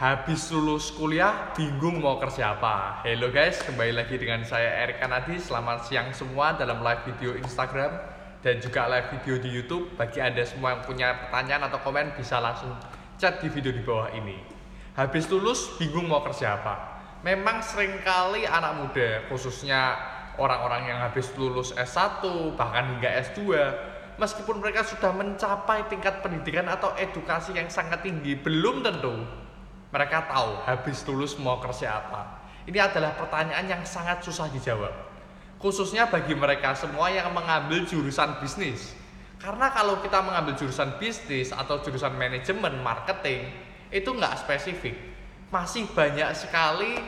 Habis lulus kuliah, bingung mau kerja apa? Halo guys, kembali lagi dengan saya Erik Kanadi. Selamat siang semua dalam live video Instagram dan juga live video di YouTube. Bagi Anda semua yang punya pertanyaan atau komen bisa langsung chat di video di bawah ini. Habis lulus, bingung mau kerja apa? Memang sering kali anak muda, khususnya orang-orang yang habis lulus S1, bahkan hingga S2, meskipun mereka sudah mencapai tingkat pendidikan atau edukasi yang sangat tinggi, belum tentu mereka tahu habis lulus mau kerja apa. Ini adalah pertanyaan yang sangat susah dijawab. Khususnya bagi mereka semua yang mengambil jurusan bisnis. Karena kalau kita mengambil jurusan bisnis atau jurusan manajemen, marketing, itu nggak spesifik. Masih banyak sekali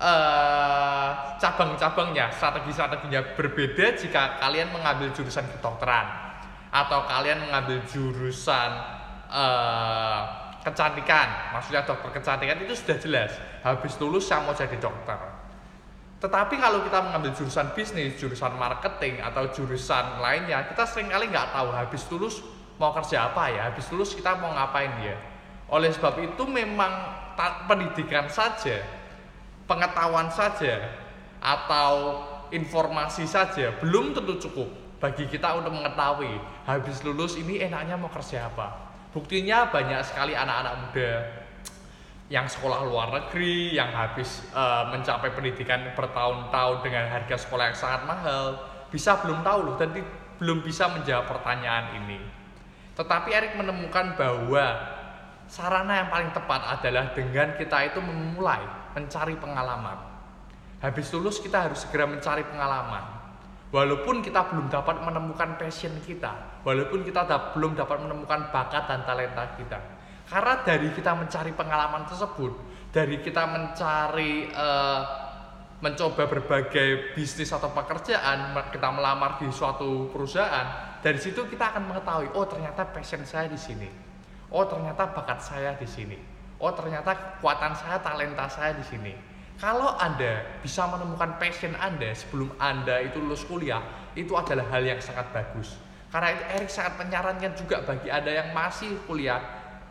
uh, cabang-cabangnya, strategi-strateginya berbeda jika kalian mengambil jurusan kedokteran atau kalian mengambil jurusan uh, kecantikan maksudnya dokter kecantikan itu sudah jelas. Habis lulus saya mau jadi dokter. Tetapi kalau kita mengambil jurusan bisnis jurusan marketing atau jurusan lainnya kita sering kali nggak tahu habis lulus mau kerja apa ya habis lulus kita mau ngapain ya. Oleh sebab itu memang pendidikan saja pengetahuan saja atau informasi saja belum tentu cukup bagi kita untuk mengetahui habis lulus ini enaknya mau kerja apa Buktinya banyak sekali anak-anak muda yang sekolah luar negeri, yang habis uh, mencapai pendidikan bertahun-tahun dengan harga sekolah yang sangat mahal, bisa belum tahu loh dan belum bisa menjawab pertanyaan ini. Tetapi Erik menemukan bahwa sarana yang paling tepat adalah dengan kita itu memulai mencari pengalaman. Habis lulus kita harus segera mencari pengalaman Walaupun kita belum dapat menemukan passion kita, walaupun kita da belum dapat menemukan bakat dan talenta kita. Karena dari kita mencari pengalaman tersebut, dari kita mencari uh, mencoba berbagai bisnis atau pekerjaan, kita melamar di suatu perusahaan, dari situ kita akan mengetahui, oh ternyata passion saya di sini. Oh ternyata bakat saya di sini. Oh ternyata kekuatan saya, talenta saya di sini kalau Anda bisa menemukan passion Anda sebelum Anda itu lulus kuliah, itu adalah hal yang sangat bagus. Karena itu Erik sangat menyarankan juga bagi Anda yang masih kuliah,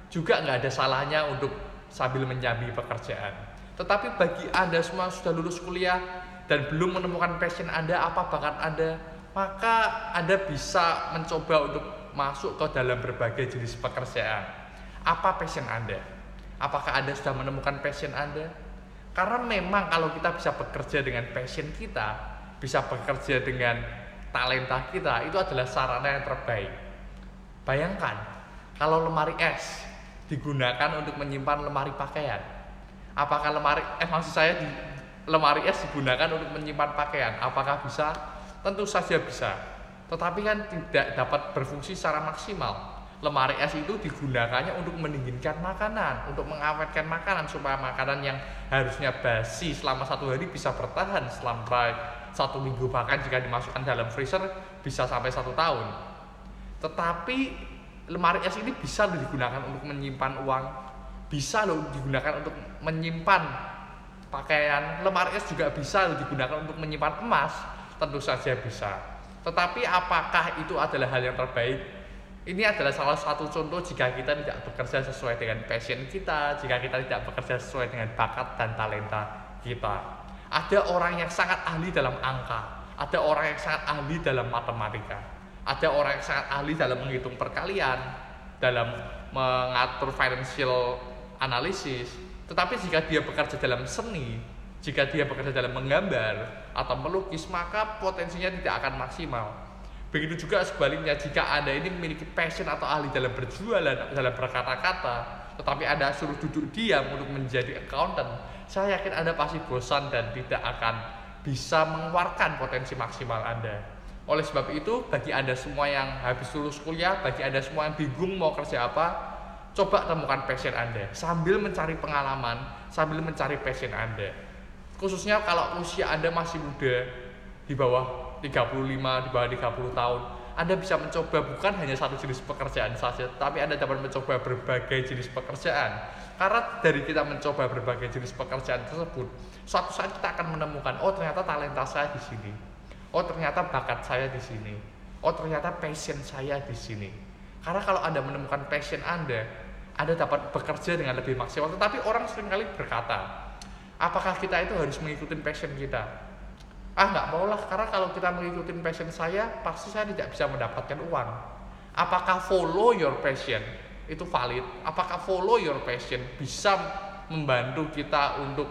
juga nggak ada salahnya untuk sambil menyambi pekerjaan. Tetapi bagi Anda semua sudah lulus kuliah dan belum menemukan passion Anda, apa bakat Anda, maka Anda bisa mencoba untuk masuk ke dalam berbagai jenis pekerjaan. Apa passion Anda? Apakah Anda sudah menemukan passion Anda? Karena memang kalau kita bisa bekerja dengan passion kita, bisa bekerja dengan talenta kita, itu adalah sarana yang terbaik. Bayangkan, kalau lemari es digunakan untuk menyimpan lemari pakaian. Apakah lemari eh maksud saya di lemari es digunakan untuk menyimpan pakaian? Apakah bisa? Tentu saja bisa. Tetapi kan tidak dapat berfungsi secara maksimal lemari es itu digunakannya untuk mendinginkan makanan, untuk mengawetkan makanan supaya makanan yang harusnya basi selama satu hari bisa bertahan selama satu minggu bahkan jika dimasukkan dalam freezer bisa sampai satu tahun. Tetapi lemari es ini bisa digunakan untuk menyimpan uang, bisa loh digunakan untuk menyimpan pakaian. Lemari es juga bisa loh digunakan untuk menyimpan emas, tentu saja bisa. Tetapi apakah itu adalah hal yang terbaik? Ini adalah salah satu contoh jika kita tidak bekerja sesuai dengan passion kita, jika kita tidak bekerja sesuai dengan bakat dan talenta kita. Ada orang yang sangat ahli dalam angka, ada orang yang sangat ahli dalam matematika, ada orang yang sangat ahli dalam menghitung perkalian, dalam mengatur financial analysis. Tetapi jika dia bekerja dalam seni, jika dia bekerja dalam menggambar atau melukis, maka potensinya tidak akan maksimal Begitu juga sebaliknya jika Anda ini memiliki passion atau ahli dalam berjualan, dalam berkata-kata, tetapi Anda suruh duduk diam untuk menjadi accountant, saya yakin Anda pasti bosan dan tidak akan bisa mengeluarkan potensi maksimal Anda. Oleh sebab itu, bagi Anda semua yang habis lulus kuliah, bagi Anda semua yang bingung mau kerja apa, coba temukan passion Anda sambil mencari pengalaman, sambil mencari passion Anda. Khususnya kalau usia Anda masih muda, di bawah 35 di bawah 30 tahun anda bisa mencoba bukan hanya satu jenis pekerjaan saja, tapi Anda dapat mencoba berbagai jenis pekerjaan. Karena dari kita mencoba berbagai jenis pekerjaan tersebut, suatu saat kita akan menemukan, oh ternyata talenta saya di sini, oh ternyata bakat saya di sini, oh ternyata passion saya di sini. Karena kalau Anda menemukan passion Anda, Anda dapat bekerja dengan lebih maksimal. Tetapi orang sering kali berkata, apakah kita itu harus mengikuti passion kita? Ah nggak maulah, karena kalau kita mengikuti passion saya, pasti saya tidak bisa mendapatkan uang. Apakah follow your passion itu valid? Apakah follow your passion bisa membantu kita untuk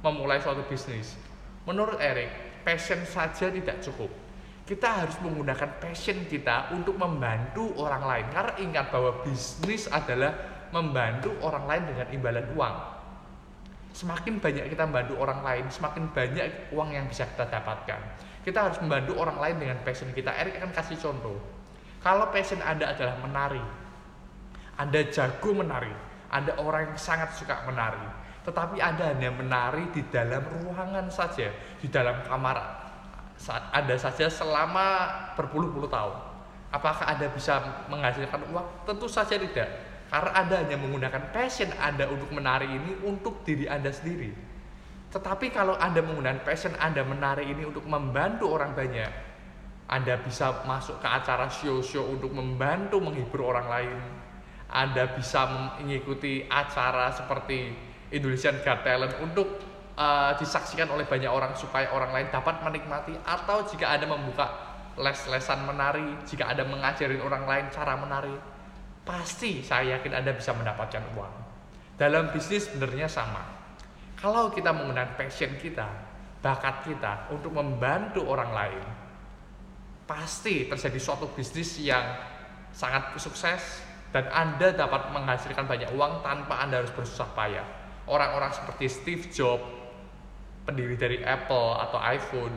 memulai suatu bisnis? Menurut Eric, passion saja tidak cukup kita harus menggunakan passion kita untuk membantu orang lain karena ingat bahwa bisnis adalah membantu orang lain dengan imbalan uang semakin banyak kita membantu orang lain semakin banyak uang yang bisa kita dapatkan kita harus membantu orang lain dengan passion kita Erik akan kasih contoh kalau passion anda adalah menari anda jago menari ada orang yang sangat suka menari tetapi anda hanya menari di dalam ruangan saja di dalam kamar ada saja selama berpuluh-puluh tahun. Apakah Anda bisa menghasilkan uang? Tentu saja tidak. Karena Anda hanya menggunakan passion Anda untuk menari ini untuk diri Anda sendiri. Tetapi kalau Anda menggunakan passion Anda menari ini untuk membantu orang banyak, Anda bisa masuk ke acara show-show untuk membantu menghibur orang lain. Anda bisa mengikuti acara seperti Indonesian Got Talent untuk uh, disaksikan oleh banyak orang supaya orang lain dapat menikmati atau jika ada membuka les-lesan menari, jika ada mengajarin orang lain cara menari, pasti saya yakin Anda bisa mendapatkan uang. Dalam bisnis sebenarnya sama. Kalau kita menggunakan passion kita, bakat kita untuk membantu orang lain, pasti terjadi suatu bisnis yang sangat sukses dan Anda dapat menghasilkan banyak uang tanpa Anda harus bersusah payah. Orang-orang seperti Steve Jobs, pendiri dari Apple atau iPhone,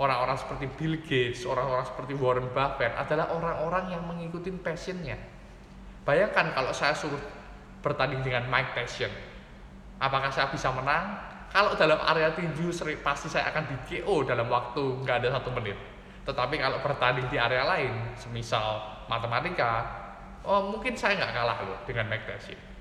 orang-orang seperti Bill Gates, orang-orang seperti Warren Buffett adalah orang-orang yang mengikuti passionnya. Bayangkan kalau saya suruh bertanding dengan Mike Tyson, apakah saya bisa menang? Kalau dalam area tinju pasti saya akan di KO dalam waktu nggak ada satu menit. Tetapi kalau bertanding di area lain, semisal matematika, oh mungkin saya nggak kalah loh dengan Mike Tyson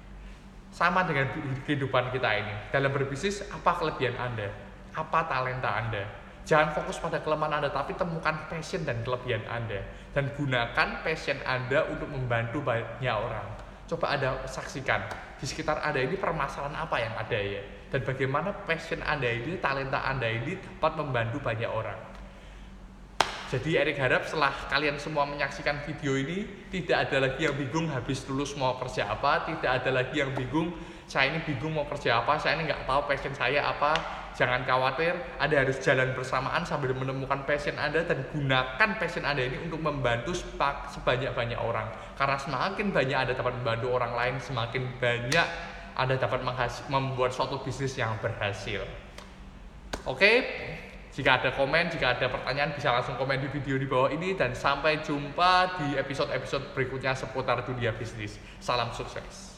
sama dengan kehidupan kita ini. Dalam berbisnis, apa kelebihan Anda? Apa talenta Anda? Jangan fokus pada kelemahan Anda, tapi temukan passion dan kelebihan Anda. Dan gunakan passion Anda untuk membantu banyak orang. Coba Anda saksikan, di sekitar Anda ini permasalahan apa yang ada ya? Dan bagaimana passion Anda ini, talenta Anda ini dapat membantu banyak orang. Jadi Erik harap setelah kalian semua menyaksikan video ini tidak ada lagi yang bingung habis lulus mau kerja apa, tidak ada lagi yang bingung saya ini bingung mau kerja apa, saya ini nggak tahu passion saya apa. Jangan khawatir, Anda harus jalan bersamaan sambil menemukan passion Anda dan gunakan passion Anda ini untuk membantu sebanyak-banyak orang. Karena semakin banyak Anda dapat membantu orang lain, semakin banyak Anda dapat membuat suatu bisnis yang berhasil. Oke, jika ada komen, jika ada pertanyaan bisa langsung komen di video di bawah ini dan sampai jumpa di episode-episode berikutnya seputar dunia bisnis. Salam sukses.